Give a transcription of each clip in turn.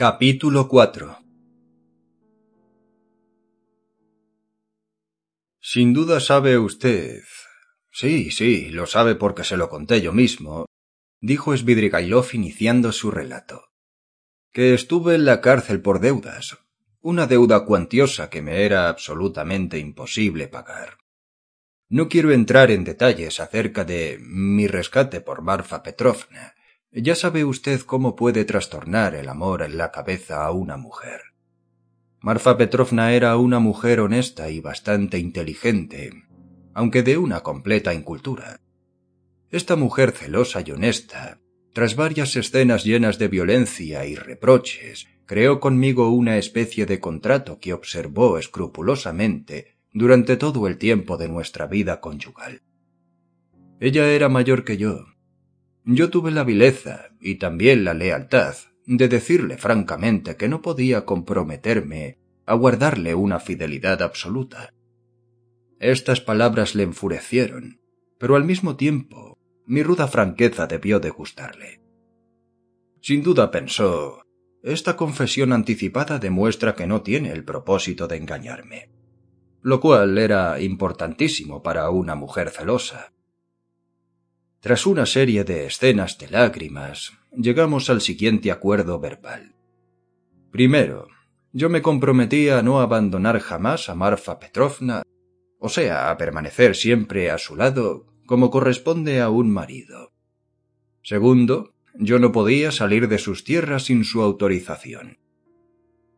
Capítulo 4 Sin duda sabe usted. Sí, sí, lo sabe porque se lo conté yo mismo, dijo Svidrigailov iniciando su relato. Que estuve en la cárcel por deudas, una deuda cuantiosa que me era absolutamente imposible pagar. No quiero entrar en detalles acerca de mi rescate por Marfa Petrovna, ya sabe usted cómo puede trastornar el amor en la cabeza a una mujer. Marfa Petrovna era una mujer honesta y bastante inteligente, aunque de una completa incultura. Esta mujer celosa y honesta, tras varias escenas llenas de violencia y reproches, creó conmigo una especie de contrato que observó escrupulosamente durante todo el tiempo de nuestra vida conyugal. Ella era mayor que yo, yo tuve la vileza y también la lealtad de decirle francamente que no podía comprometerme a guardarle una fidelidad absoluta. Estas palabras le enfurecieron, pero al mismo tiempo mi ruda franqueza debió de gustarle. Sin duda pensó esta confesión anticipada demuestra que no tiene el propósito de engañarme, lo cual era importantísimo para una mujer celosa. Tras una serie de escenas de lágrimas, llegamos al siguiente acuerdo verbal. Primero, yo me comprometí a no abandonar jamás a Marfa Petrovna, o sea, a permanecer siempre a su lado como corresponde a un marido. Segundo, yo no podía salir de sus tierras sin su autorización.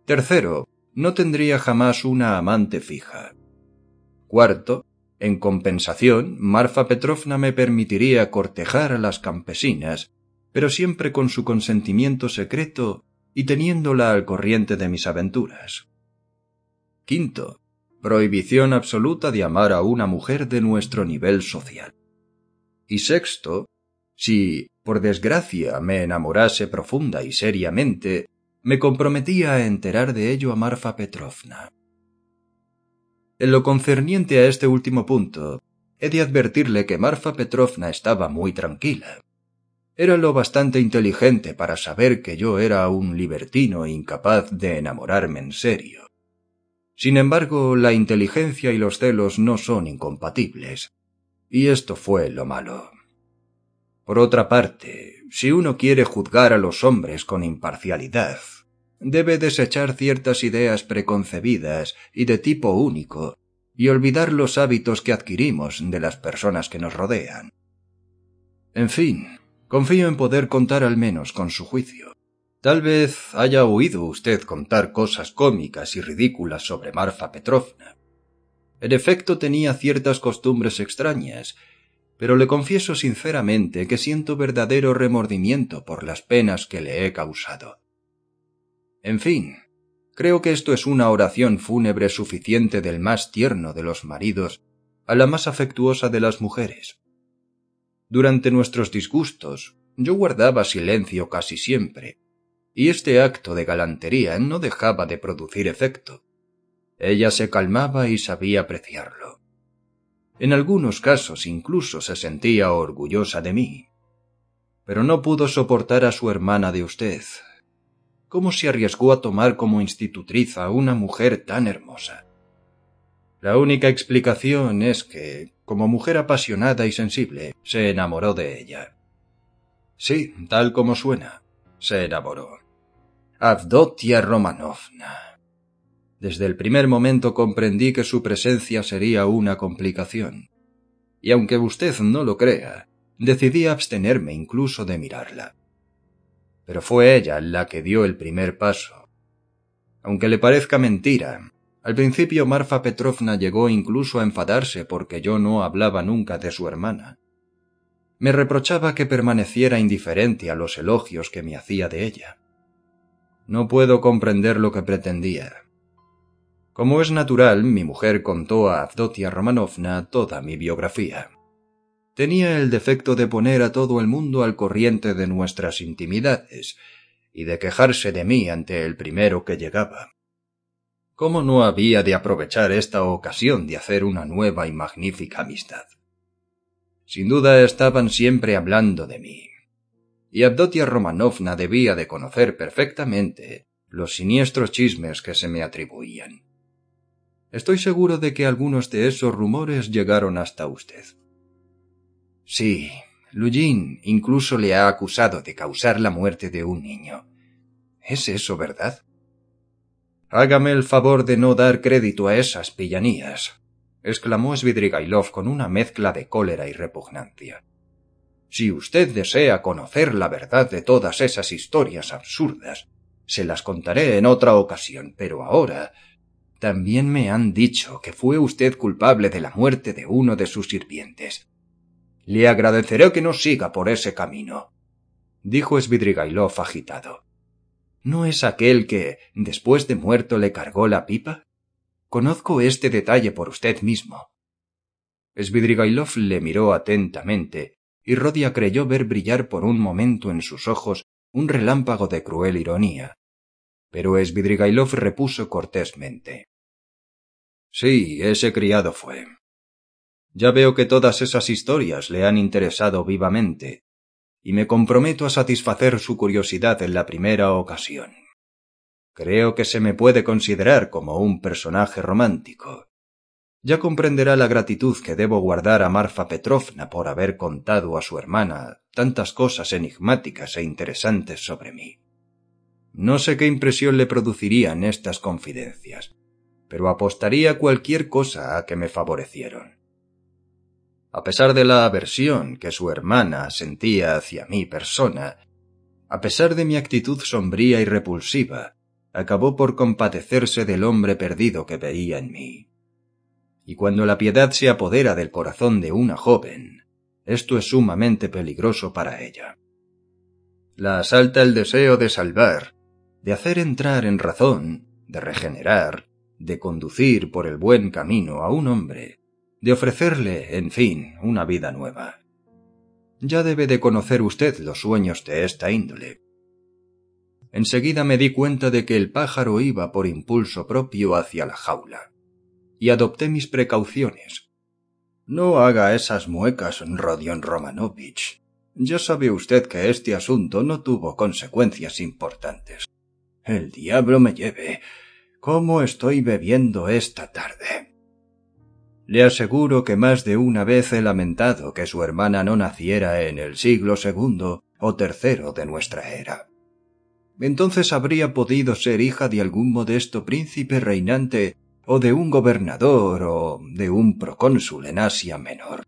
Tercero, no tendría jamás una amante fija. Cuarto, en compensación, Marfa Petrovna me permitiría cortejar a las campesinas, pero siempre con su consentimiento secreto y teniéndola al corriente de mis aventuras. Quinto, prohibición absoluta de amar a una mujer de nuestro nivel social. Y sexto, si, por desgracia, me enamorase profunda y seriamente, me comprometía a enterar de ello a Marfa Petrovna. En lo concerniente a este último punto, he de advertirle que Marfa Petrovna estaba muy tranquila. Era lo bastante inteligente para saber que yo era un libertino incapaz de enamorarme en serio. Sin embargo, la inteligencia y los celos no son incompatibles. Y esto fue lo malo. Por otra parte, si uno quiere juzgar a los hombres con imparcialidad, debe desechar ciertas ideas preconcebidas y de tipo único y olvidar los hábitos que adquirimos de las personas que nos rodean. En fin, confío en poder contar al menos con su juicio. Tal vez haya oído usted contar cosas cómicas y ridículas sobre Marfa Petrovna. En efecto tenía ciertas costumbres extrañas, pero le confieso sinceramente que siento verdadero remordimiento por las penas que le he causado. En fin, creo que esto es una oración fúnebre suficiente del más tierno de los maridos a la más afectuosa de las mujeres. Durante nuestros disgustos, yo guardaba silencio casi siempre, y este acto de galantería no dejaba de producir efecto. Ella se calmaba y sabía apreciarlo. En algunos casos incluso se sentía orgullosa de mí. Pero no pudo soportar a su hermana de usted, cómo se arriesgó a tomar como institutriz a una mujer tan hermosa. La única explicación es que, como mujer apasionada y sensible, se enamoró de ella. Sí, tal como suena, se enamoró. Avdotia Romanovna. Desde el primer momento comprendí que su presencia sería una complicación. Y aunque usted no lo crea, decidí abstenerme incluso de mirarla pero fue ella la que dio el primer paso. Aunque le parezca mentira, al principio Marfa Petrovna llegó incluso a enfadarse porque yo no hablaba nunca de su hermana. Me reprochaba que permaneciera indiferente a los elogios que me hacía de ella. No puedo comprender lo que pretendía. Como es natural, mi mujer contó a Avdotia Romanovna toda mi biografía. Tenía el defecto de poner a todo el mundo al corriente de nuestras intimidades y de quejarse de mí ante el primero que llegaba. ¿Cómo no había de aprovechar esta ocasión de hacer una nueva y magnífica amistad? Sin duda estaban siempre hablando de mí. Y Abdotia Romanovna debía de conocer perfectamente los siniestros chismes que se me atribuían. Estoy seguro de que algunos de esos rumores llegaron hasta usted. Sí, Lujin incluso le ha acusado de causar la muerte de un niño. ¿Es eso verdad? Hágame el favor de no dar crédito a esas pillanías, exclamó Svidrigailov con una mezcla de cólera y repugnancia. Si usted desea conocer la verdad de todas esas historias absurdas, se las contaré en otra ocasión, pero ahora también me han dicho que fue usted culpable de la muerte de uno de sus sirvientes. Le agradeceré que no siga por ese camino, dijo Svidrigailov agitado. ¿No es aquel que, después de muerto, le cargó la pipa? Conozco este detalle por usted mismo. Svidrigailov le miró atentamente, y Rodia creyó ver brillar por un momento en sus ojos un relámpago de cruel ironía. Pero Svidrigailov repuso cortésmente. Sí, ese criado fue. Ya veo que todas esas historias le han interesado vivamente, y me comprometo a satisfacer su curiosidad en la primera ocasión. Creo que se me puede considerar como un personaje romántico. Ya comprenderá la gratitud que debo guardar a Marfa Petrovna por haber contado a su hermana tantas cosas enigmáticas e interesantes sobre mí. No sé qué impresión le producirían estas confidencias, pero apostaría cualquier cosa a que me favorecieron. A pesar de la aversión que su hermana sentía hacia mi persona, a pesar de mi actitud sombría y repulsiva, acabó por compadecerse del hombre perdido que veía en mí. Y cuando la piedad se apodera del corazón de una joven, esto es sumamente peligroso para ella. La asalta el deseo de salvar, de hacer entrar en razón, de regenerar, de conducir por el buen camino a un hombre de ofrecerle, en fin, una vida nueva. Ya debe de conocer usted los sueños de esta índole. Enseguida me di cuenta de que el pájaro iba por impulso propio hacia la jaula, y adopté mis precauciones. No haga esas muecas, Rodion Romanovich. Ya sabe usted que este asunto no tuvo consecuencias importantes. El diablo me lleve. ¿Cómo estoy bebiendo esta tarde? Le aseguro que más de una vez he lamentado que su hermana no naciera en el siglo segundo o tercero de nuestra era. Entonces habría podido ser hija de algún modesto príncipe reinante o de un gobernador o de un procónsul en Asia Menor.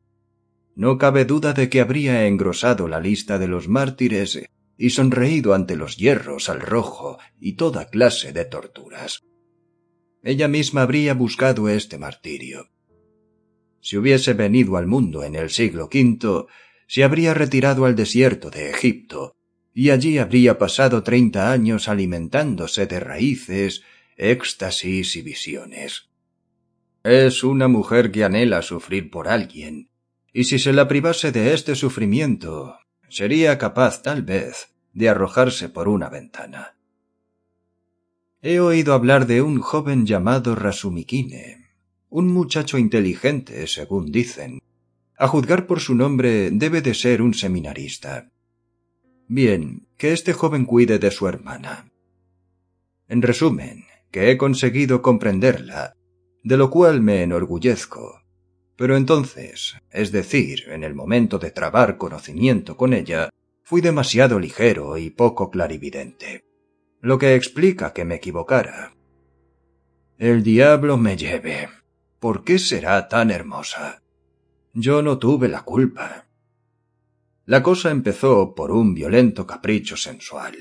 No cabe duda de que habría engrosado la lista de los mártires y sonreído ante los hierros al rojo y toda clase de torturas. Ella misma habría buscado este martirio, si hubiese venido al mundo en el siglo V, se habría retirado al desierto de Egipto, y allí habría pasado treinta años alimentándose de raíces, éxtasis y visiones. Es una mujer que anhela sufrir por alguien, y si se la privase de este sufrimiento, sería capaz tal vez de arrojarse por una ventana. He oído hablar de un joven llamado Rasumikine, un muchacho inteligente, según dicen. A juzgar por su nombre, debe de ser un seminarista. Bien, que este joven cuide de su hermana. En resumen, que he conseguido comprenderla, de lo cual me enorgullezco. Pero entonces, es decir, en el momento de trabar conocimiento con ella, fui demasiado ligero y poco clarividente, lo que explica que me equivocara. El diablo me lleve. ¿Por qué será tan hermosa? Yo no tuve la culpa. La cosa empezó por un violento capricho sensual.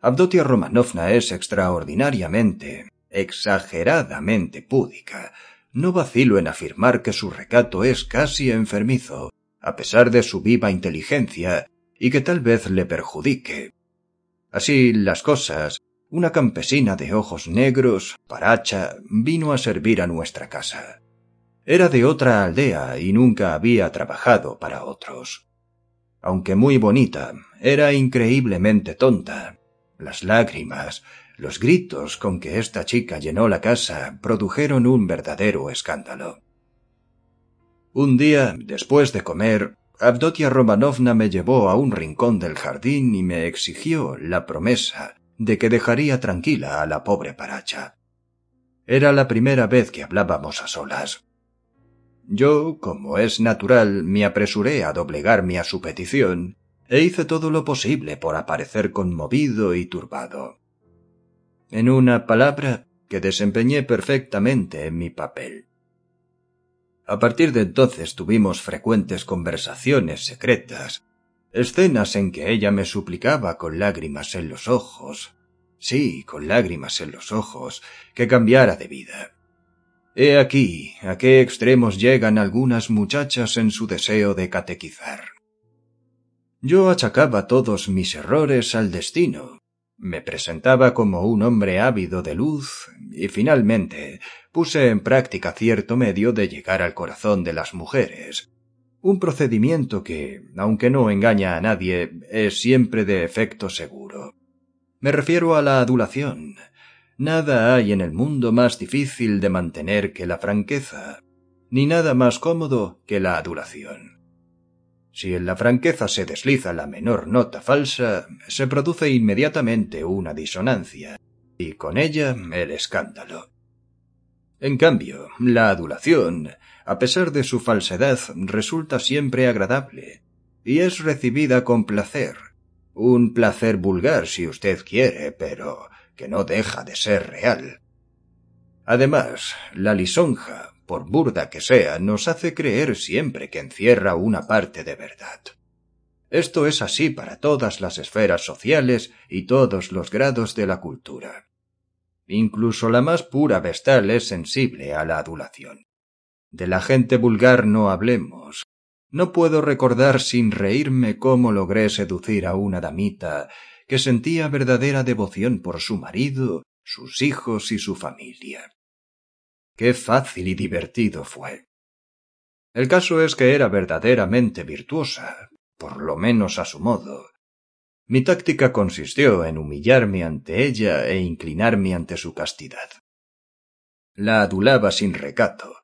Abdotia Romanovna es extraordinariamente, exageradamente púdica. No vacilo en afirmar que su recato es casi enfermizo, a pesar de su viva inteligencia, y que tal vez le perjudique. Así las cosas, una campesina de ojos negros, paracha, vino a servir a nuestra casa. Era de otra aldea y nunca había trabajado para otros. Aunque muy bonita, era increíblemente tonta. Las lágrimas, los gritos con que esta chica llenó la casa produjeron un verdadero escándalo. Un día, después de comer, Abdotia Romanovna me llevó a un rincón del jardín y me exigió la promesa de que dejaría tranquila a la pobre paracha. Era la primera vez que hablábamos a solas. Yo, como es natural, me apresuré a doblegarme a su petición e hice todo lo posible por aparecer conmovido y turbado. En una palabra, que desempeñé perfectamente en mi papel. A partir de entonces tuvimos frecuentes conversaciones secretas, escenas en que ella me suplicaba con lágrimas en los ojos, sí, con lágrimas en los ojos, que cambiara de vida. He aquí a qué extremos llegan algunas muchachas en su deseo de catequizar. Yo achacaba todos mis errores al destino, me presentaba como un hombre ávido de luz y finalmente puse en práctica cierto medio de llegar al corazón de las mujeres, un procedimiento que, aunque no engaña a nadie, es siempre de efecto seguro. Me refiero a la adulación, Nada hay en el mundo más difícil de mantener que la franqueza, ni nada más cómodo que la adulación. Si en la franqueza se desliza la menor nota falsa, se produce inmediatamente una disonancia, y con ella el escándalo. En cambio, la adulación, a pesar de su falsedad, resulta siempre agradable, y es recibida con placer, un placer vulgar si usted quiere, pero que no deja de ser real. Además, la lisonja, por burda que sea, nos hace creer siempre que encierra una parte de verdad. Esto es así para todas las esferas sociales y todos los grados de la cultura. Incluso la más pura vestal es sensible a la adulación. De la gente vulgar no hablemos. No puedo recordar sin reírme cómo logré seducir a una damita que sentía verdadera devoción por su marido, sus hijos y su familia. Qué fácil y divertido fue. El caso es que era verdaderamente virtuosa, por lo menos a su modo. Mi táctica consistió en humillarme ante ella e inclinarme ante su castidad. La adulaba sin recato,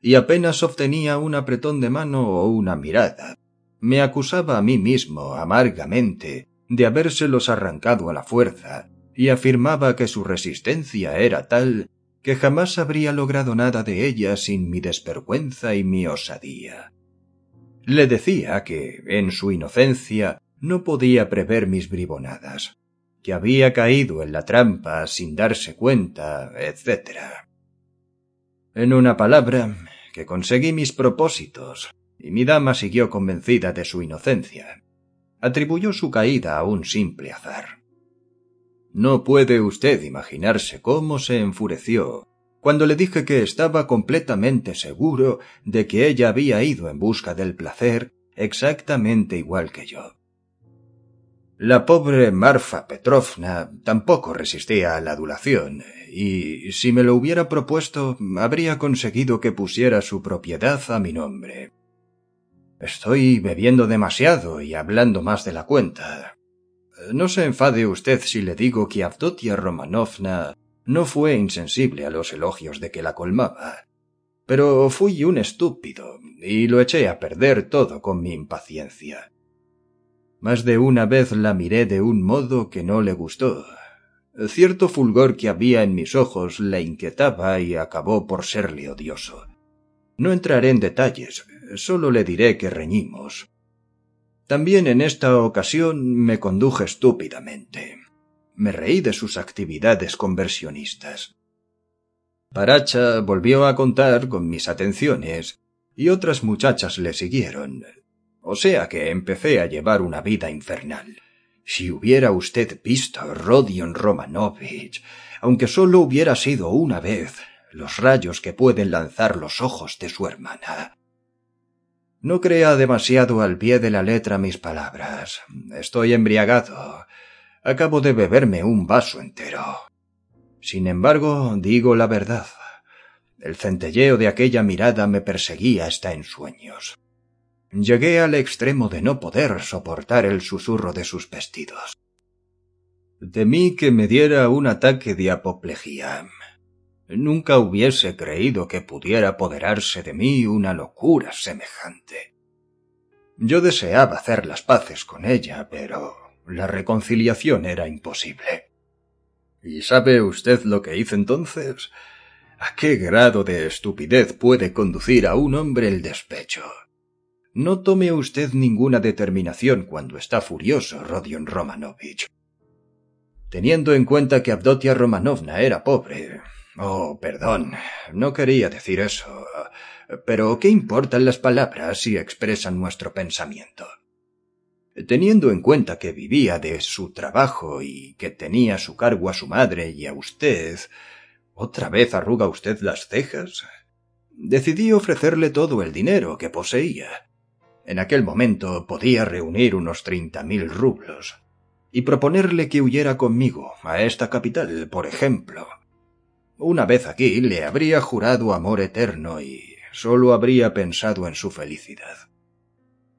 y apenas obtenía un apretón de mano o una mirada. Me acusaba a mí mismo amargamente de habérselos arrancado a la fuerza, y afirmaba que su resistencia era tal que jamás habría logrado nada de ella sin mi desvergüenza y mi osadía. Le decía que, en su inocencia, no podía prever mis bribonadas, que había caído en la trampa sin darse cuenta, etc. En una palabra, que conseguí mis propósitos, y mi dama siguió convencida de su inocencia atribuyó su caída a un simple azar. No puede usted imaginarse cómo se enfureció cuando le dije que estaba completamente seguro de que ella había ido en busca del placer exactamente igual que yo. La pobre Marfa Petrovna tampoco resistía a la adulación, y si me lo hubiera propuesto, habría conseguido que pusiera su propiedad a mi nombre. Estoy bebiendo demasiado y hablando más de la cuenta. No se enfade usted si le digo que Avdotia Romanovna no fue insensible a los elogios de que la colmaba. Pero fui un estúpido y lo eché a perder todo con mi impaciencia. Más de una vez la miré de un modo que no le gustó. Cierto fulgor que había en mis ojos la inquietaba y acabó por serle odioso. No entraré en detalles, solo le diré que reñimos. También en esta ocasión me conduje estúpidamente. Me reí de sus actividades conversionistas. Paracha volvió a contar con mis atenciones y otras muchachas le siguieron. O sea que empecé a llevar una vida infernal. Si hubiera usted visto a Rodion Romanovich, aunque solo hubiera sido una vez, los rayos que pueden lanzar los ojos de su hermana. No crea demasiado al pie de la letra mis palabras. Estoy embriagado. Acabo de beberme un vaso entero. Sin embargo, digo la verdad. El centelleo de aquella mirada me perseguía hasta en sueños. Llegué al extremo de no poder soportar el susurro de sus vestidos. Temí que me diera un ataque de apoplejía. Nunca hubiese creído que pudiera apoderarse de mí una locura semejante. Yo deseaba hacer las paces con ella, pero la reconciliación era imposible. ¿Y sabe usted lo que hice entonces? ¿A qué grado de estupidez puede conducir a un hombre el despecho? No tome usted ninguna determinación cuando está furioso, Rodion Romanovich. Teniendo en cuenta que Abdotia Romanovna era pobre. Oh, perdón, no quería decir eso. Pero ¿qué importan las palabras si expresan nuestro pensamiento? Teniendo en cuenta que vivía de su trabajo y que tenía a su cargo a su madre y a usted, ¿otra vez arruga usted las cejas? Decidí ofrecerle todo el dinero que poseía. En aquel momento podía reunir unos treinta mil rublos y proponerle que huyera conmigo a esta capital, por ejemplo. Una vez aquí le habría jurado amor eterno y sólo habría pensado en su felicidad.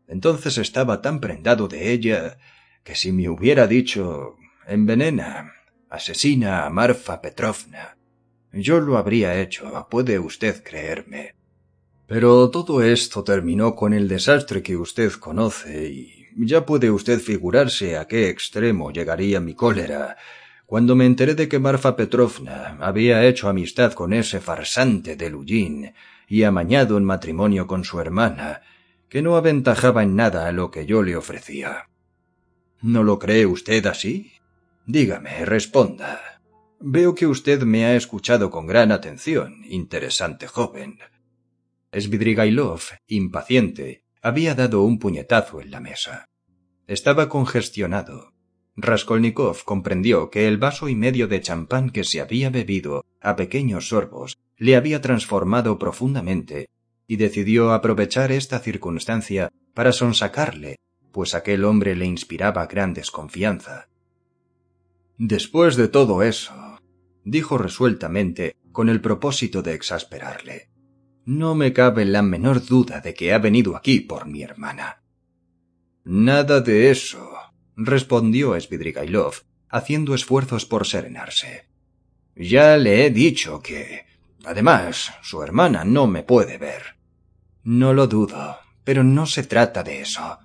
Entonces estaba tan prendado de ella que si me hubiera dicho envenena, asesina a Marfa Petrovna, yo lo habría hecho, puede usted creerme. Pero todo esto terminó con el desastre que usted conoce y ya puede usted figurarse a qué extremo llegaría mi cólera cuando me enteré de que Marfa Petrovna había hecho amistad con ese farsante de Lujin y amañado en matrimonio con su hermana, que no aventajaba en nada a lo que yo le ofrecía. ¿No lo cree usted así? Dígame, responda. Veo que usted me ha escuchado con gran atención, interesante joven. Svidrigailov, impaciente, había dado un puñetazo en la mesa. Estaba congestionado. Raskolnikov comprendió que el vaso y medio de champán que se había bebido a pequeños sorbos le había transformado profundamente y decidió aprovechar esta circunstancia para sonsacarle, pues aquel hombre le inspiraba gran desconfianza. Después de todo eso, dijo resueltamente, con el propósito de exasperarle, no me cabe la menor duda de que ha venido aquí por mi hermana. Nada de eso, respondió Svidrigailov, haciendo esfuerzos por serenarse. Ya le he dicho que. Además, su hermana no me puede ver. No lo dudo, pero no se trata de eso.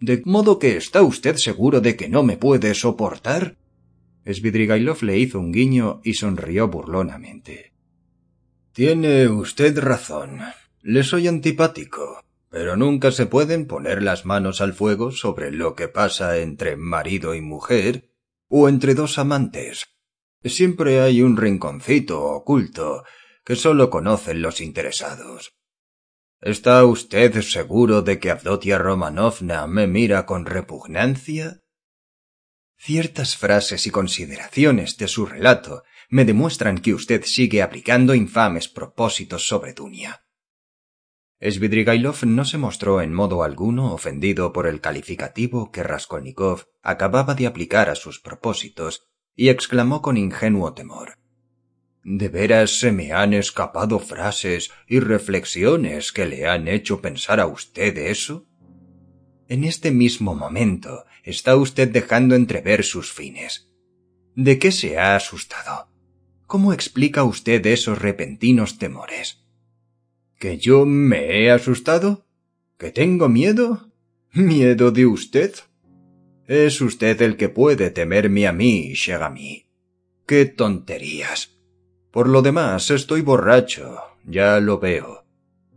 ¿De modo que está usted seguro de que no me puede soportar? Svidrigailov le hizo un guiño y sonrió burlonamente. Tiene usted razón. Le soy antipático, pero nunca se pueden poner las manos al fuego sobre lo que pasa entre marido y mujer o entre dos amantes. Siempre hay un rinconcito oculto que sólo conocen los interesados. ¿Está usted seguro de que Avdotia Romanovna me mira con repugnancia? Ciertas frases y consideraciones de su relato me demuestran que usted sigue aplicando infames propósitos sobre Dunia. Svidrigailov no se mostró en modo alguno ofendido por el calificativo que Raskolnikov acababa de aplicar a sus propósitos y exclamó con ingenuo temor. ¿De veras se me han escapado frases y reflexiones que le han hecho pensar a usted eso? En este mismo momento está usted dejando entrever sus fines. ¿De qué se ha asustado? ¿Cómo explica usted esos repentinos temores? ¿Que yo me he asustado? ¿Que tengo miedo? ¿Miedo de usted? Es usted el que puede temerme a mí, Shagami. ¡Qué tonterías! Por lo demás, estoy borracho, ya lo veo.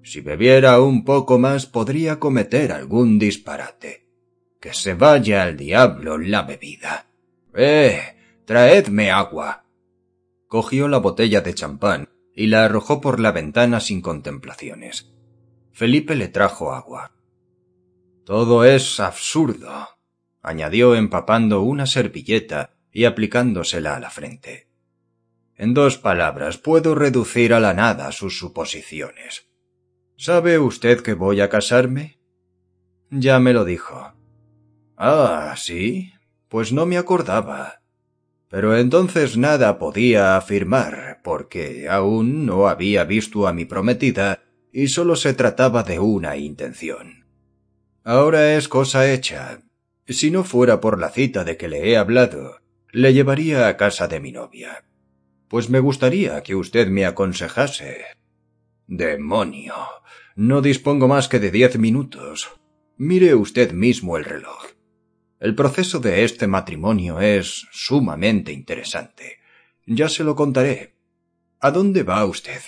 Si bebiera un poco más podría cometer algún disparate. Que se vaya al diablo la bebida. Eh, traedme agua cogió la botella de champán y la arrojó por la ventana sin contemplaciones. Felipe le trajo agua. Todo es absurdo. añadió empapando una servilleta y aplicándosela a la frente. En dos palabras puedo reducir a la nada sus suposiciones. ¿Sabe usted que voy a casarme? Ya me lo dijo. Ah, sí. Pues no me acordaba. Pero entonces nada podía afirmar, porque aún no había visto a mi prometida y sólo se trataba de una intención. Ahora es cosa hecha. Si no fuera por la cita de que le he hablado, le llevaría a casa de mi novia. Pues me gustaría que usted me aconsejase. Demonio. No dispongo más que de diez minutos. Mire usted mismo el reloj. El proceso de este matrimonio es sumamente interesante. Ya se lo contaré. ¿A dónde va usted?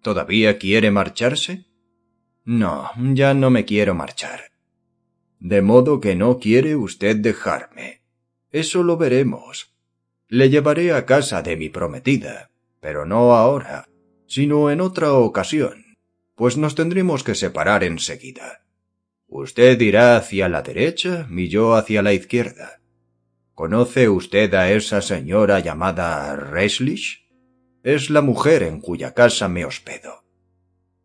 ¿Todavía quiere marcharse? No, ya no me quiero marchar. De modo que no quiere usted dejarme. Eso lo veremos. Le llevaré a casa de mi prometida, pero no ahora, sino en otra ocasión, pues nos tendremos que separar enseguida. Usted irá hacia la derecha y yo hacia la izquierda. ¿Conoce usted a esa señora llamada Reslich? Es la mujer en cuya casa me hospedo.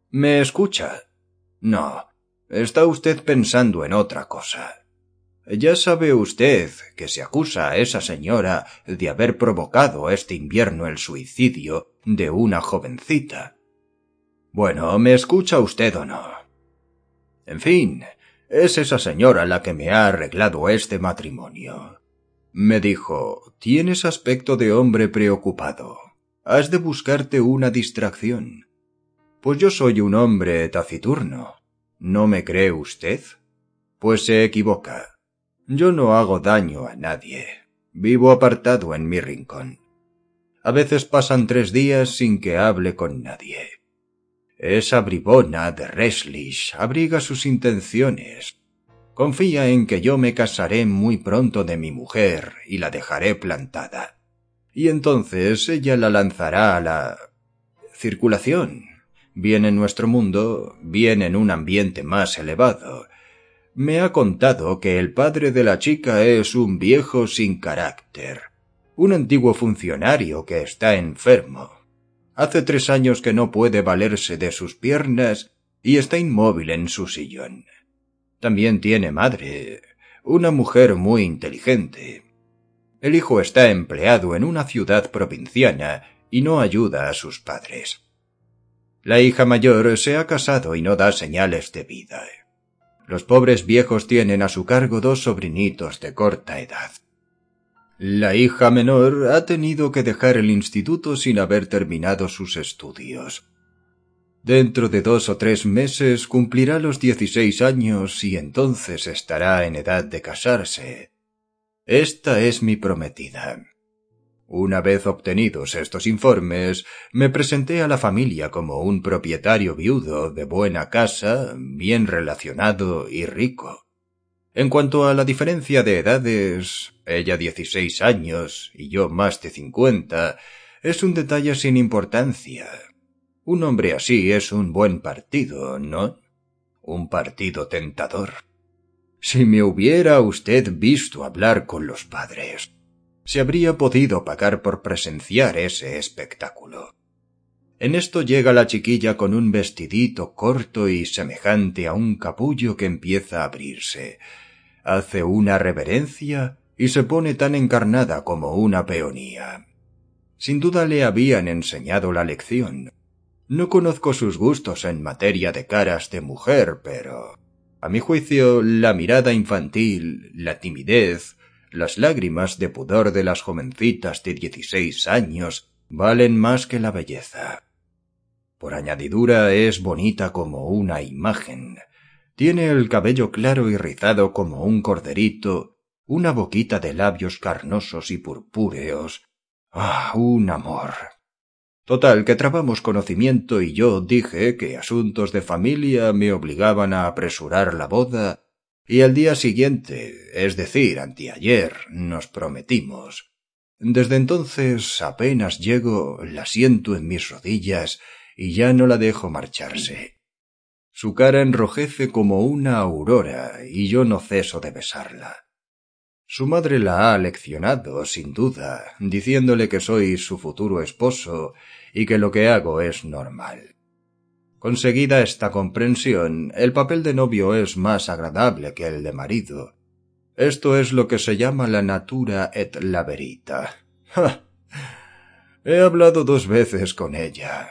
¿Me escucha? No, Está usted pensando en otra cosa. Ya sabe usted que se acusa a esa señora de haber provocado este invierno el suicidio de una jovencita. Bueno, ¿me escucha usted o no? En fin, es esa señora la que me ha arreglado este matrimonio. Me dijo, tienes aspecto de hombre preocupado. Has de buscarte una distracción. Pues yo soy un hombre taciturno ¿No me cree usted? Pues se equivoca. Yo no hago daño a nadie. Vivo apartado en mi rincón. A veces pasan tres días sin que hable con nadie. Esa bribona de Reslich abriga sus intenciones. Confía en que yo me casaré muy pronto de mi mujer y la dejaré plantada. Y entonces ella la lanzará a la circulación bien en nuestro mundo, bien en un ambiente más elevado. Me ha contado que el padre de la chica es un viejo sin carácter, un antiguo funcionario que está enfermo. Hace tres años que no puede valerse de sus piernas y está inmóvil en su sillón. También tiene madre, una mujer muy inteligente. El hijo está empleado en una ciudad provinciana y no ayuda a sus padres. La hija mayor se ha casado y no da señales de vida. Los pobres viejos tienen a su cargo dos sobrinitos de corta edad. La hija menor ha tenido que dejar el instituto sin haber terminado sus estudios. Dentro de dos o tres meses cumplirá los dieciséis años y entonces estará en edad de casarse. Esta es mi prometida. Una vez obtenidos estos informes, me presenté a la familia como un propietario viudo de buena casa, bien relacionado y rico. En cuanto a la diferencia de edades, ella dieciséis años y yo más de cincuenta, es un detalle sin importancia. Un hombre así es un buen partido, ¿no? Un partido tentador. Si me hubiera usted visto hablar con los padres, se habría podido pagar por presenciar ese espectáculo. En esto llega la chiquilla con un vestidito corto y semejante a un capullo que empieza a abrirse. Hace una reverencia y se pone tan encarnada como una peonía. Sin duda le habían enseñado la lección. No conozco sus gustos en materia de caras de mujer, pero a mi juicio la mirada infantil, la timidez, las lágrimas de pudor de las jovencitas de dieciséis años valen más que la belleza. Por añadidura es bonita como una imagen. Tiene el cabello claro y rizado como un corderito, una boquita de labios carnosos y purpúreos. Ah, un amor. Total, que trabamos conocimiento y yo dije que asuntos de familia me obligaban a apresurar la boda y al día siguiente, es decir, anteayer, nos prometimos. Desde entonces apenas llego, la siento en mis rodillas y ya no la dejo marcharse. Su cara enrojece como una aurora y yo no ceso de besarla. Su madre la ha leccionado, sin duda, diciéndole que soy su futuro esposo y que lo que hago es normal. Conseguida esta comprensión, el papel de novio es más agradable que el de marido. Esto es lo que se llama la natura et la verita. He hablado dos veces con ella.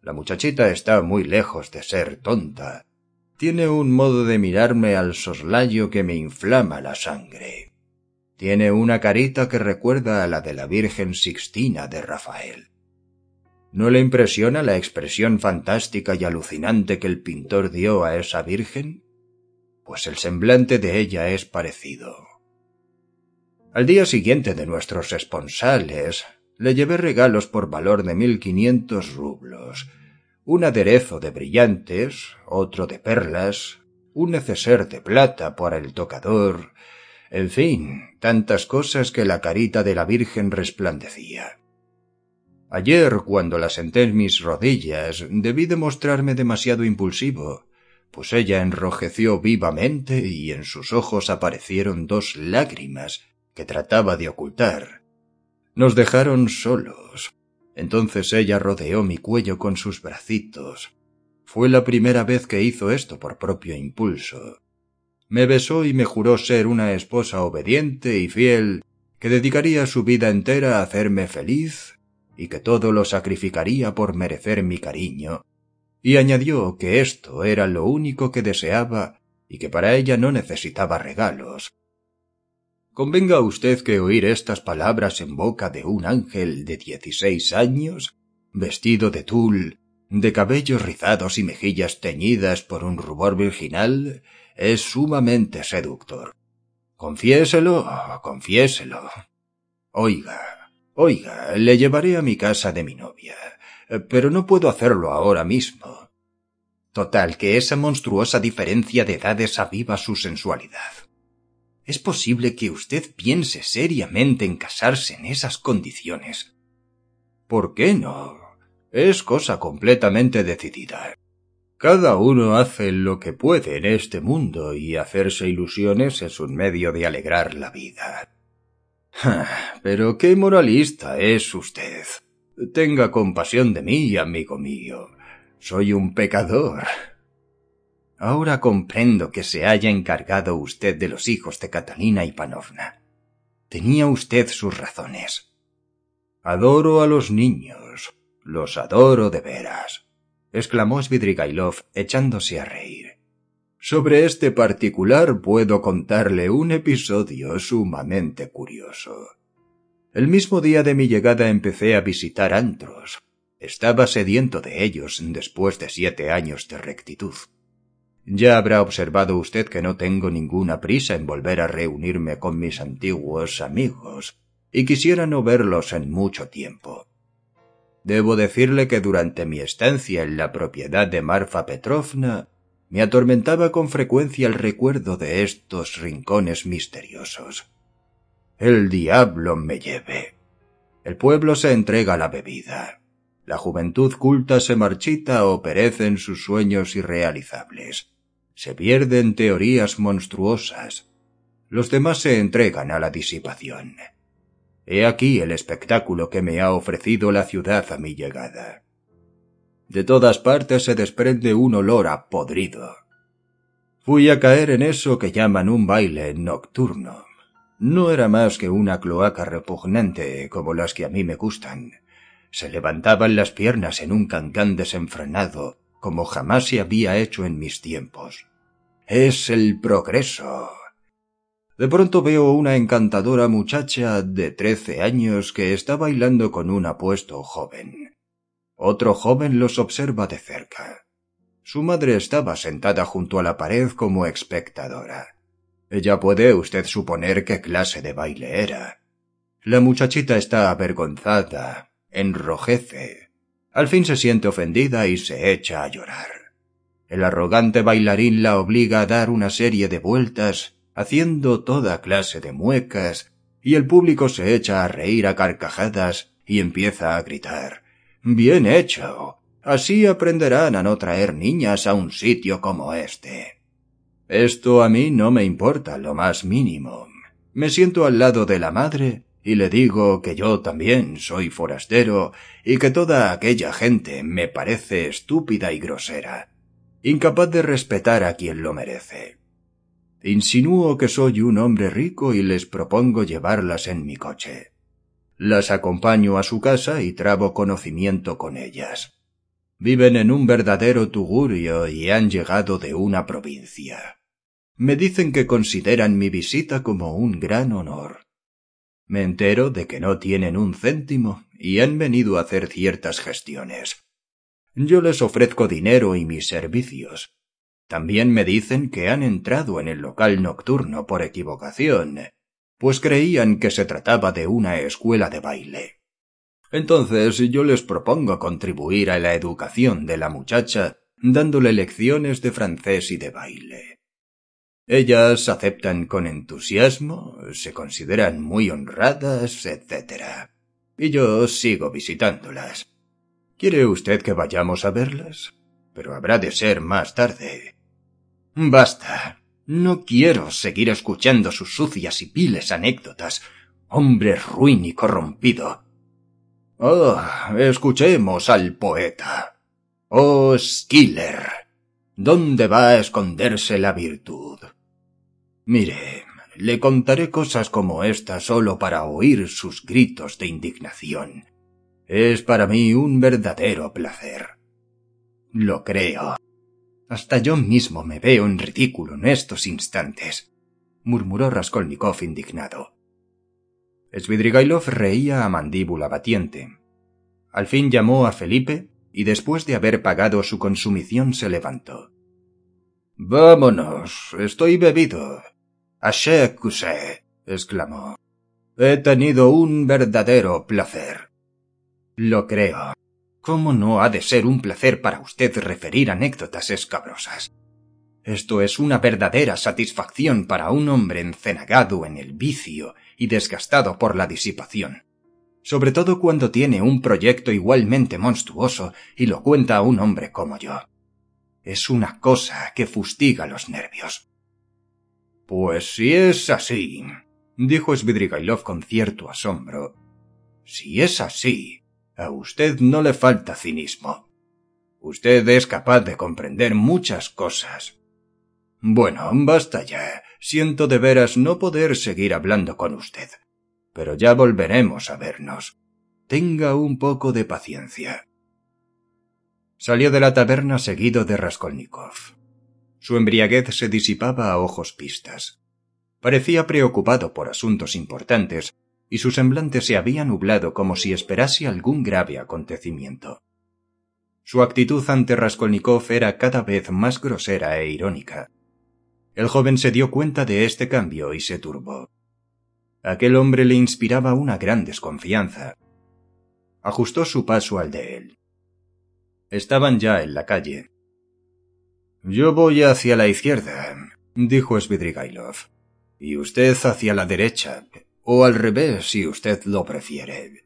La muchachita está muy lejos de ser tonta. Tiene un modo de mirarme al soslayo que me inflama la sangre. Tiene una carita que recuerda a la de la Virgen Sixtina de Rafael. ¿No le impresiona la expresión fantástica y alucinante que el pintor dio a esa Virgen? Pues el semblante de ella es parecido. Al día siguiente de nuestros esponsales, le llevé regalos por valor de mil quinientos rublos, un aderezo de brillantes, otro de perlas, un neceser de plata para el tocador, en fin, tantas cosas que la carita de la Virgen resplandecía. Ayer, cuando la senté en mis rodillas, debí de mostrarme demasiado impulsivo, pues ella enrojeció vivamente y en sus ojos aparecieron dos lágrimas que trataba de ocultar. Nos dejaron solos. Entonces ella rodeó mi cuello con sus bracitos. Fue la primera vez que hizo esto por propio impulso. Me besó y me juró ser una esposa obediente y fiel, que dedicaría su vida entera a hacerme feliz y que todo lo sacrificaría por merecer mi cariño, y añadió que esto era lo único que deseaba y que para ella no necesitaba regalos. Convenga usted que oír estas palabras en boca de un ángel de dieciséis años, vestido de tul, de cabellos rizados y mejillas teñidas por un rubor virginal, es sumamente seductor. Confiéselo, confiéselo. Oiga, Oiga, le llevaré a mi casa de mi novia, pero no puedo hacerlo ahora mismo. Total, que esa monstruosa diferencia de edades aviva su sensualidad. ¿Es posible que usted piense seriamente en casarse en esas condiciones? ¿Por qué no? Es cosa completamente decidida. Cada uno hace lo que puede en este mundo y hacerse ilusiones es un medio de alegrar la vida. Pero qué moralista es usted. Tenga compasión de mí, amigo mío. Soy un pecador. Ahora comprendo que se haya encargado usted de los hijos de Catalina Ivanovna. Tenía usted sus razones. Adoro a los niños. Los adoro de veras. Exclamó Svidrigailov echándose a reír. Sobre este particular puedo contarle un episodio sumamente curioso. El mismo día de mi llegada empecé a visitar antros. Estaba sediento de ellos después de siete años de rectitud. Ya habrá observado usted que no tengo ninguna prisa en volver a reunirme con mis antiguos amigos, y quisiera no verlos en mucho tiempo. Debo decirle que durante mi estancia en la propiedad de Marfa Petrovna me atormentaba con frecuencia el recuerdo de estos rincones misteriosos. El diablo me lleve. El pueblo se entrega a la bebida. La juventud culta se marchita o perece en sus sueños irrealizables. Se pierden teorías monstruosas. Los demás se entregan a la disipación. He aquí el espectáculo que me ha ofrecido la ciudad a mi llegada. De todas partes se desprende un olor a podrido. Fui a caer en eso que llaman un baile nocturno. No era más que una cloaca repugnante como las que a mí me gustan. Se levantaban las piernas en un cancán desenfrenado como jamás se había hecho en mis tiempos. Es el progreso. De pronto veo una encantadora muchacha de trece años que está bailando con un apuesto joven. Otro joven los observa de cerca. Su madre estaba sentada junto a la pared como espectadora. Ya puede usted suponer qué clase de baile era. La muchachita está avergonzada, enrojece. Al fin se siente ofendida y se echa a llorar. El arrogante bailarín la obliga a dar una serie de vueltas, haciendo toda clase de muecas, y el público se echa a reír a carcajadas y empieza a gritar Bien hecho. Así aprenderán a no traer niñas a un sitio como este. Esto a mí no me importa lo más mínimo. Me siento al lado de la madre y le digo que yo también soy forastero y que toda aquella gente me parece estúpida y grosera, incapaz de respetar a quien lo merece. Insinúo que soy un hombre rico y les propongo llevarlas en mi coche. Las acompaño a su casa y trabo conocimiento con ellas. Viven en un verdadero tugurio y han llegado de una provincia. Me dicen que consideran mi visita como un gran honor. Me entero de que no tienen un céntimo y han venido a hacer ciertas gestiones. Yo les ofrezco dinero y mis servicios. También me dicen que han entrado en el local nocturno por equivocación, pues creían que se trataba de una escuela de baile. Entonces yo les propongo contribuir a la educación de la muchacha dándole lecciones de francés y de baile. Ellas aceptan con entusiasmo, se consideran muy honradas, etc. Y yo sigo visitándolas. ¿Quiere usted que vayamos a verlas? Pero habrá de ser más tarde. Basta. No quiero seguir escuchando sus sucias y viles anécdotas. Hombre ruin y corrompido. Oh, escuchemos al poeta. Oh, Skiller. ¿Dónde va a esconderse la virtud? Mire, le contaré cosas como esta solo para oír sus gritos de indignación. Es para mí un verdadero placer. Lo creo. Hasta yo mismo me veo en ridículo en estos instantes, murmuró Raskolnikov indignado. Svidrigailov reía a mandíbula batiente. Al fin llamó a Felipe y después de haber pagado su consumición se levantó. Vámonos, estoy bebido. Aché exclamó. He tenido un verdadero placer. Lo creo. ¿Cómo no ha de ser un placer para usted referir anécdotas escabrosas? Esto es una verdadera satisfacción para un hombre encenagado en el vicio y desgastado por la disipación, sobre todo cuando tiene un proyecto igualmente monstruoso y lo cuenta a un hombre como yo. Es una cosa que fustiga los nervios. Pues si es así, dijo Svidrigailov con cierto asombro. Si es así, a usted no le falta cinismo. Usted es capaz de comprender muchas cosas. Bueno, basta ya. Siento de veras no poder seguir hablando con usted. Pero ya volveremos a vernos. Tenga un poco de paciencia. Salió de la taberna seguido de Raskolnikov. Su embriaguez se disipaba a ojos pistas. Parecía preocupado por asuntos importantes y su semblante se había nublado como si esperase algún grave acontecimiento. Su actitud ante Raskolnikov era cada vez más grosera e irónica. El joven se dio cuenta de este cambio y se turbó. Aquel hombre le inspiraba una gran desconfianza. Ajustó su paso al de él. Estaban ya en la calle. Yo voy hacia la izquierda, dijo Svidrigailov, y usted hacia la derecha, o al revés si usted lo prefiere.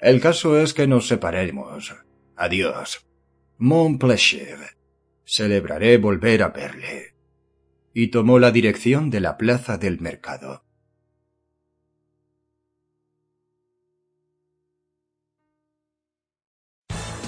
El caso es que nos separemos. Adiós. Mon plaisir. Celebraré volver a verle. Y tomó la dirección de la plaza del mercado.